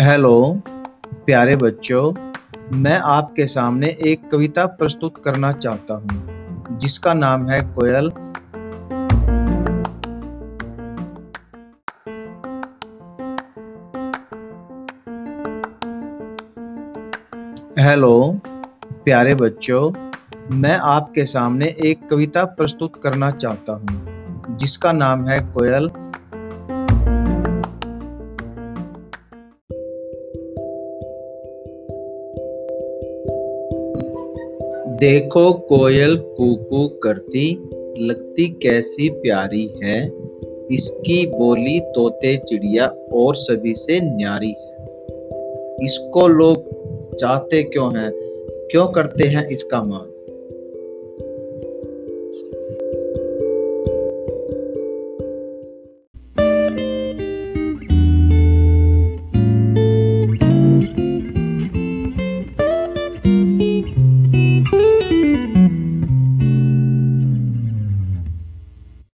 Hello प्यारे बच्चों, मैं आपके सामने एक कविता प्रस्तुत करना चाहता हूँ, जिसका नाम है कोयल। हेलो प्यारे बच्चों, मैं आपके सामने एक कविता प्रस्तुत करना चाहता हूँ जिसका नाम है कोयल। देखो कोयल कुकू करती, लगती कैसी प्यारी है। इसकी बोली तोते चिड़िया और सभी से न्यारी है। इसको लोग चाहते क्यों हैं? क्यों करते हैं इसका मान?